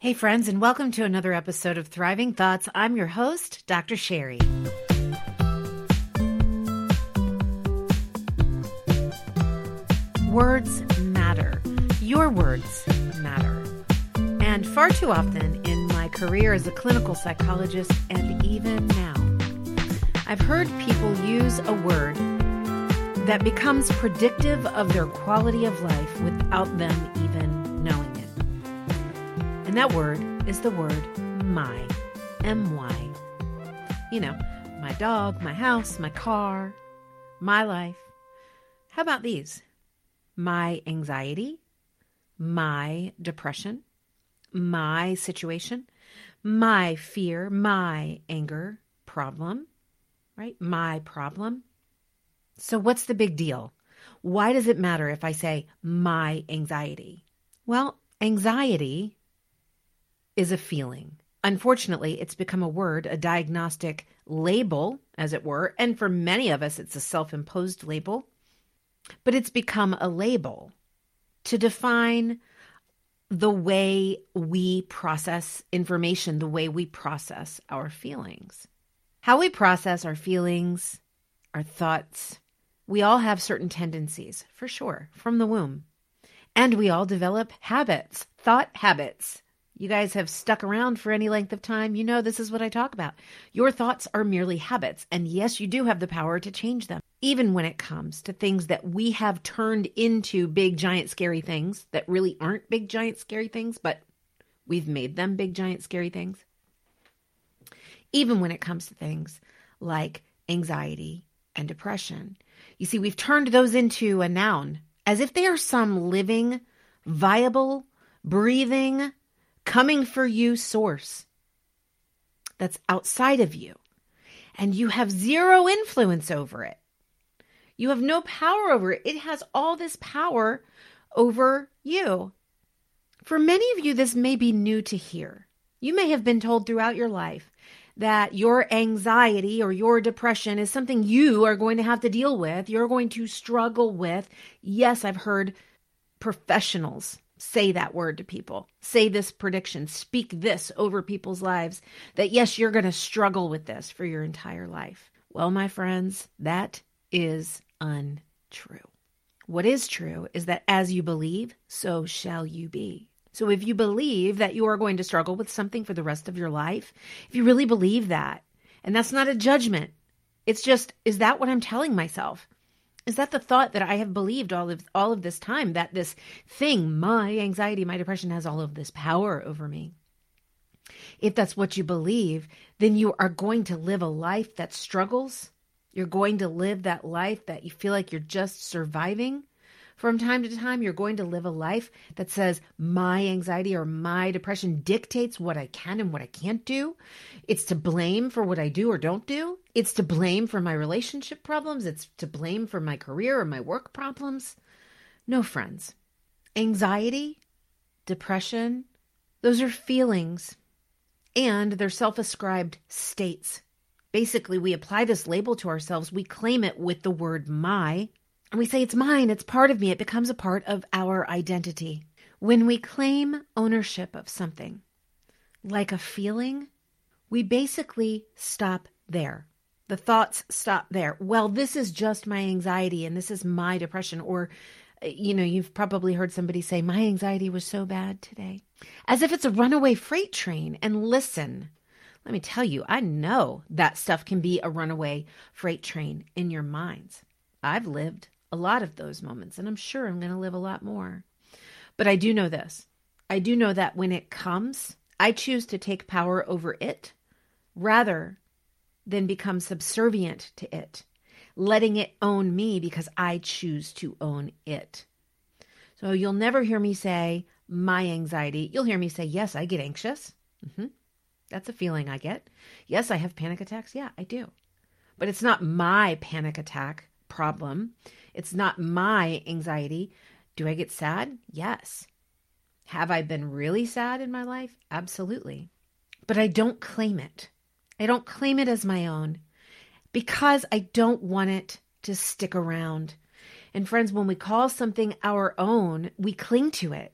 Hey, friends, and welcome to another episode of Thriving Thoughts. I'm your host, Dr. Sherry. Words matter. Your words matter. And far too often in my career as a clinical psychologist, and even now, I've heard people use a word that becomes predictive of their quality of life without them even that word is the word my, M Y. You know, my dog, my house, my car, my life. How about these? My anxiety, my depression, my situation, my fear, my anger, problem, right? My problem. So, what's the big deal? Why does it matter if I say my anxiety? Well, anxiety is a feeling. Unfortunately, it's become a word, a diagnostic label, as it were, and for many of us, it's a self imposed label, but it's become a label to define the way we process information, the way we process our feelings. How we process our feelings, our thoughts, we all have certain tendencies, for sure, from the womb. And we all develop habits, thought habits. You guys have stuck around for any length of time. You know this is what I talk about. Your thoughts are merely habits. And yes, you do have the power to change them, even when it comes to things that we have turned into big, giant, scary things that really aren't big, giant, scary things, but we've made them big, giant, scary things. Even when it comes to things like anxiety and depression. You see, we've turned those into a noun as if they are some living, viable, breathing, coming for you source that's outside of you. And you have zero influence over it. You have no power over it. It has all this power over you. For many of you, this may be new to hear. You may have been told throughout your life that your anxiety or your depression is something you are going to have to deal with, you're going to struggle with. Yes, I've heard professionals say that word to people, say this prediction, speak this over people's lives that yes, you're going to struggle with this for your entire life. Well, my friends, that is untrue. What is true is that as you believe, so shall you be. So if you believe that you are going to struggle with something for the rest of your life, if you really believe that, and that's not a judgment, it's just, is that what I'm telling myself? Is that the thought that I have believed all of all of this time that this thing, my anxiety, my depression has all of this power over me? If that's what you believe, then you are going to live a life that struggles. You're going to live that life that you feel like you're just surviving from time to time, you're going to live a life that says, my anxiety or my depression dictates what I can and what I can't do. It's to blame for what I do or don't do. It's to blame for my relationship problems. It's to blame for my career or my work problems. No, friends. Anxiety, depression, those are feelings and they're self ascribed states. Basically, we apply this label to ourselves. We claim it with the word my, and we say, it's mine, it's part of me, it becomes a part of our identity. When we claim ownership of something, like a feeling, we basically stop there. The thoughts stop there. Well, this is just my anxiety and this is my depression. Or, you know, you've probably heard somebody say, My anxiety was so bad today, as if it's a runaway freight train. And listen, let me tell you, I know that stuff can be a runaway freight train in your minds. I've lived a lot of those moments, and I'm sure I'm going to live a lot more. But I do know this I do know that when it comes, I choose to take power over it rather than become subservient to it, letting it own me because I choose to own it. So you'll never hear me say my anxiety. You'll hear me say, yes, I get anxious. Mm-hmm. That's a feeling I get. Yes, I have panic attacks. Yeah, I do. But it's not my panic attack problem. It's not my anxiety. Do I get sad? Yes. Have I been really sad in my life? Absolutely. But I don't claim it. I don't claim it as my own because I don't want it to stick around. And friends, when we call something our own, we cling to it.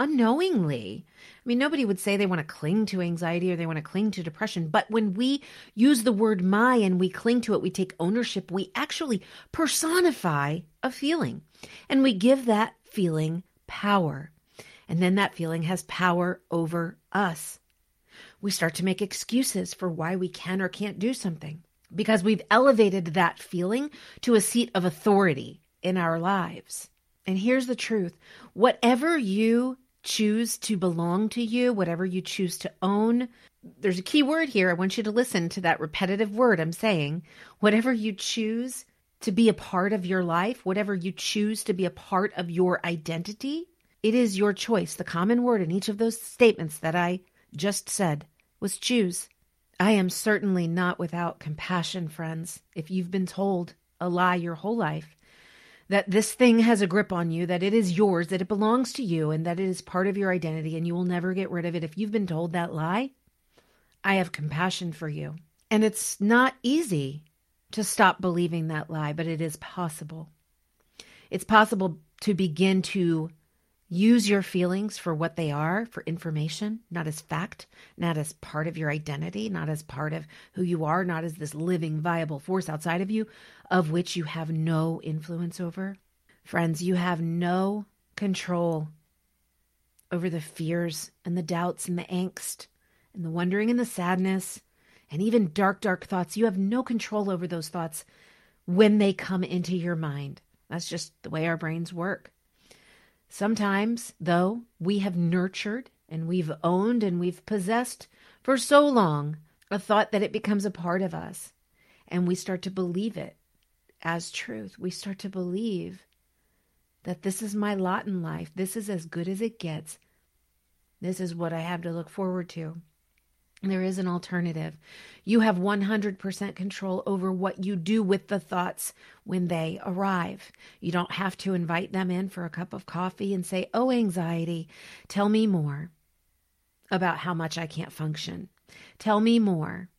Unknowingly. I mean, nobody would say they want to cling to anxiety or they want to cling to depression. But when we use the word my and we cling to it, we take ownership, we actually personify a feeling and we give that feeling power. And then that feeling has power over us. We start to make excuses for why we can or can't do something because we've elevated that feeling to a seat of authority in our lives. And here's the truth whatever you choose to belong to you, whatever you choose to own, there's a key word here. I want you to listen to that repetitive word I'm saying. Whatever you choose to be a part of your life, whatever you choose to be a part of your identity, it is your choice. The common word in each of those statements that I just said was choose. I am certainly not without compassion, friends. If you've been told a lie your whole life, that this thing has a grip on you, that it is yours, that it belongs to you, and that it is part of your identity and you will never get rid of it. If you've been told that lie, I have compassion for you. And it's not easy to stop believing that lie, but it is possible. It's possible to begin to Use your feelings for what they are, for information, not as fact, not as part of your identity, not as part of who you are, not as this living, viable force outside of you, of which you have no influence over. Friends, you have no control over the fears and the doubts and the angst and the wondering and the sadness and even dark, dark thoughts. You have no control over those thoughts when they come into your mind. That's just the way our brains work. Sometimes, though, we have nurtured and we've owned and we've possessed for so long a thought that it becomes a part of us and we start to believe it as truth. We start to believe that this is my lot in life. This is as good as it gets. This is what I have to look forward to. There is an alternative. You have 100% control over what you do with the thoughts when they arrive. You don't have to invite them in for a cup of coffee and say, Oh, anxiety, tell me more about how much I can't function. Tell me more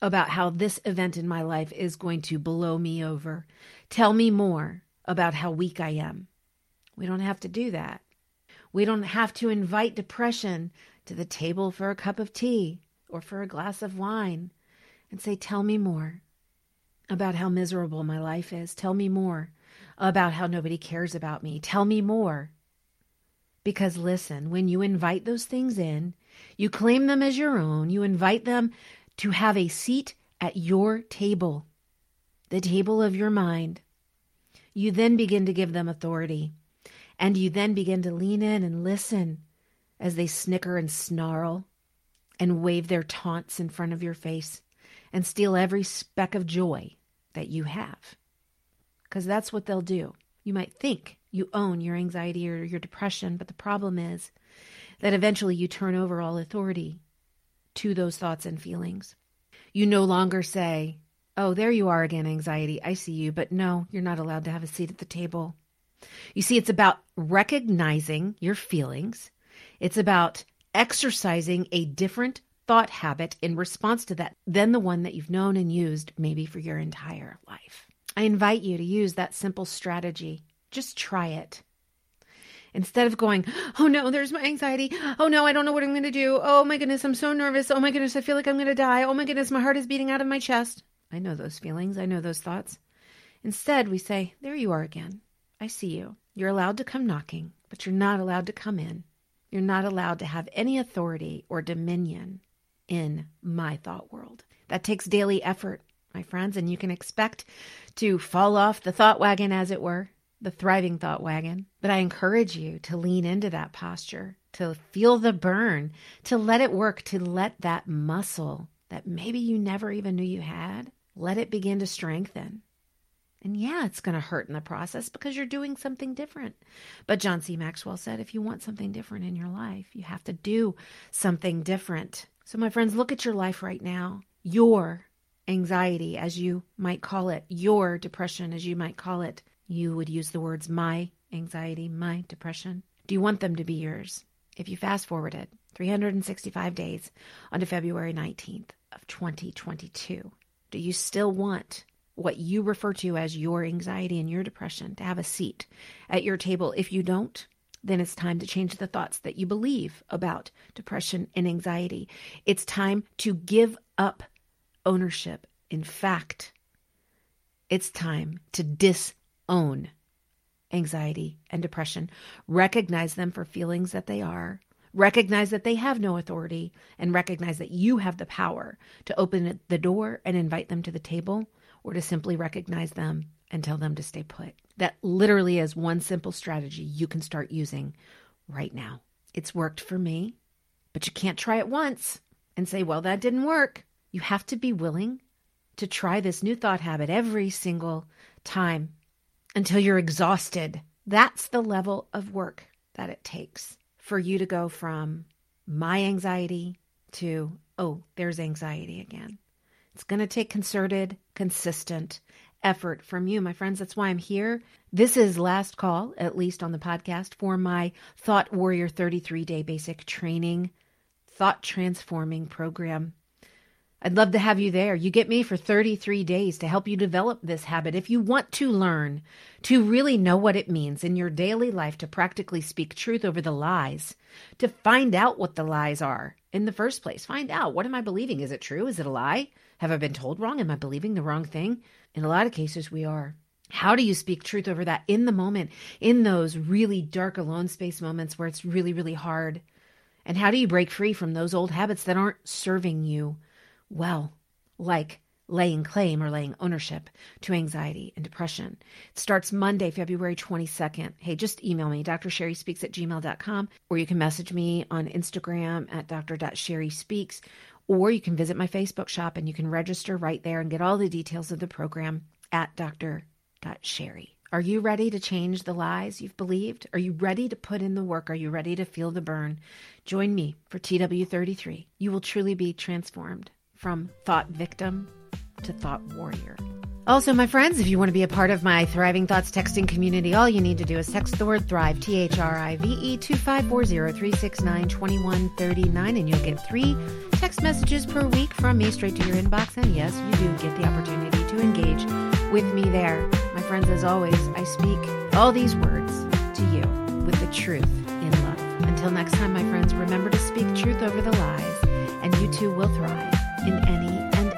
about how this event in my life is going to blow me over. Tell me more about how weak I am. We don't have to do that. We don't have to invite depression to the table for a cup of tea or for a glass of wine and say, Tell me more about how miserable my life is. Tell me more about how nobody cares about me. Tell me more. Because listen, when you invite those things in, you claim them as your own, you invite them to have a seat at your table, the table of your mind. You then begin to give them authority, and you then begin to lean in and listen as they snicker and snarl and wave their taunts in front of your face and steal every speck of joy that you have. Because that's what they'll do. You might think you own your anxiety or your depression, but the problem is that eventually you turn over all authority to those thoughts and feelings. You no longer say, Oh, there you are again, anxiety. I see you. But no, you're not allowed to have a seat at the table. You see, it's about recognizing your feelings it's about exercising a different thought habit in response to that than the one that you've known and used maybe for your entire life. I invite you to use that simple strategy. Just try it. Instead of going, oh no, there's my anxiety. Oh no, I don't know what I'm going to do. Oh my goodness, I'm so nervous. Oh my goodness, I feel like I'm going to die. Oh my goodness, my heart is beating out of my chest. I know those feelings. I know those thoughts. Instead, we say, there you are again. I see you. You're allowed to come knocking, but you're not allowed to come in. You're not allowed to have any authority or dominion in my thought world. That takes daily effort, my friends, and you can expect to fall off the thought wagon, as it were, the thriving thought wagon. But I encourage you to lean into that posture, to feel the burn, to let it work, to let that muscle that maybe you never even knew you had, let it begin to strengthen. And yeah, it's going to hurt in the process because you're doing something different. But John C. Maxwell said if you want something different in your life, you have to do something different. So, my friends, look at your life right now. Your anxiety, as you might call it, your depression, as you might call it. You would use the words my anxiety, my depression. Do you want them to be yours? If you fast forwarded 365 days onto February 19th of 2022, do you still want what you refer to as your anxiety and your depression to have a seat at your table. If you don't, then it's time to change the thoughts that you believe about depression and anxiety. It's time to give up ownership. In fact, it's time to disown anxiety and depression. Recognize them for feelings that they are. Recognize that they have no authority and recognize that you have the power to open the door and invite them to the table or to simply recognize them and tell them to stay put. That literally is one simple strategy you can start using right now. It's worked for me, but you can't try it once and say, well, that didn't work. You have to be willing to try this new thought habit every single time until you're exhausted. That's the level of work that it takes for you to go from my anxiety to, oh, there's anxiety again. It's going to take concerted, consistent effort from you, my friends. That's why I'm here. This is last call, at least on the podcast, for my Thought Warrior 33 day basic training, thought transforming program. I'd love to have you there. You get me for 33 days to help you develop this habit. If you want to learn to really know what it means in your daily life to practically speak truth over the lies, to find out what the lies are in the first place, find out what am I believing? Is it true? Is it a lie? Have I been told wrong? Am I believing the wrong thing? In a lot of cases, we are. How do you speak truth over that in the moment, in those really dark alone space moments where it's really, really hard? And how do you break free from those old habits that aren't serving you? well, like laying claim or laying ownership to anxiety and depression. It starts Monday, February 22nd. Hey, just email me, drsherryspeaks at gmail.com, or you can message me on Instagram at dr.sherryspeaks, or you can visit my Facebook shop and you can register right there and get all the details of the program at dr.sherry. Are you ready to change the lies you've believed? Are you ready to put in the work? Are you ready to feel the burn? Join me for TW33. You will truly be transformed from thought victim to thought warrior. Also, my friends, if you want to be a part of my Thriving Thoughts texting community, all you need to do is text the word Thrive, T H R I V E, 2540 369 2139, and you'll get three text messages per week from me straight to your inbox. And yes, you do get the opportunity to engage with me there. My friends, as always, I speak all these words to you with the truth in love. Until next time, my friends, remember to speak truth over the lies, and you too will thrive in any and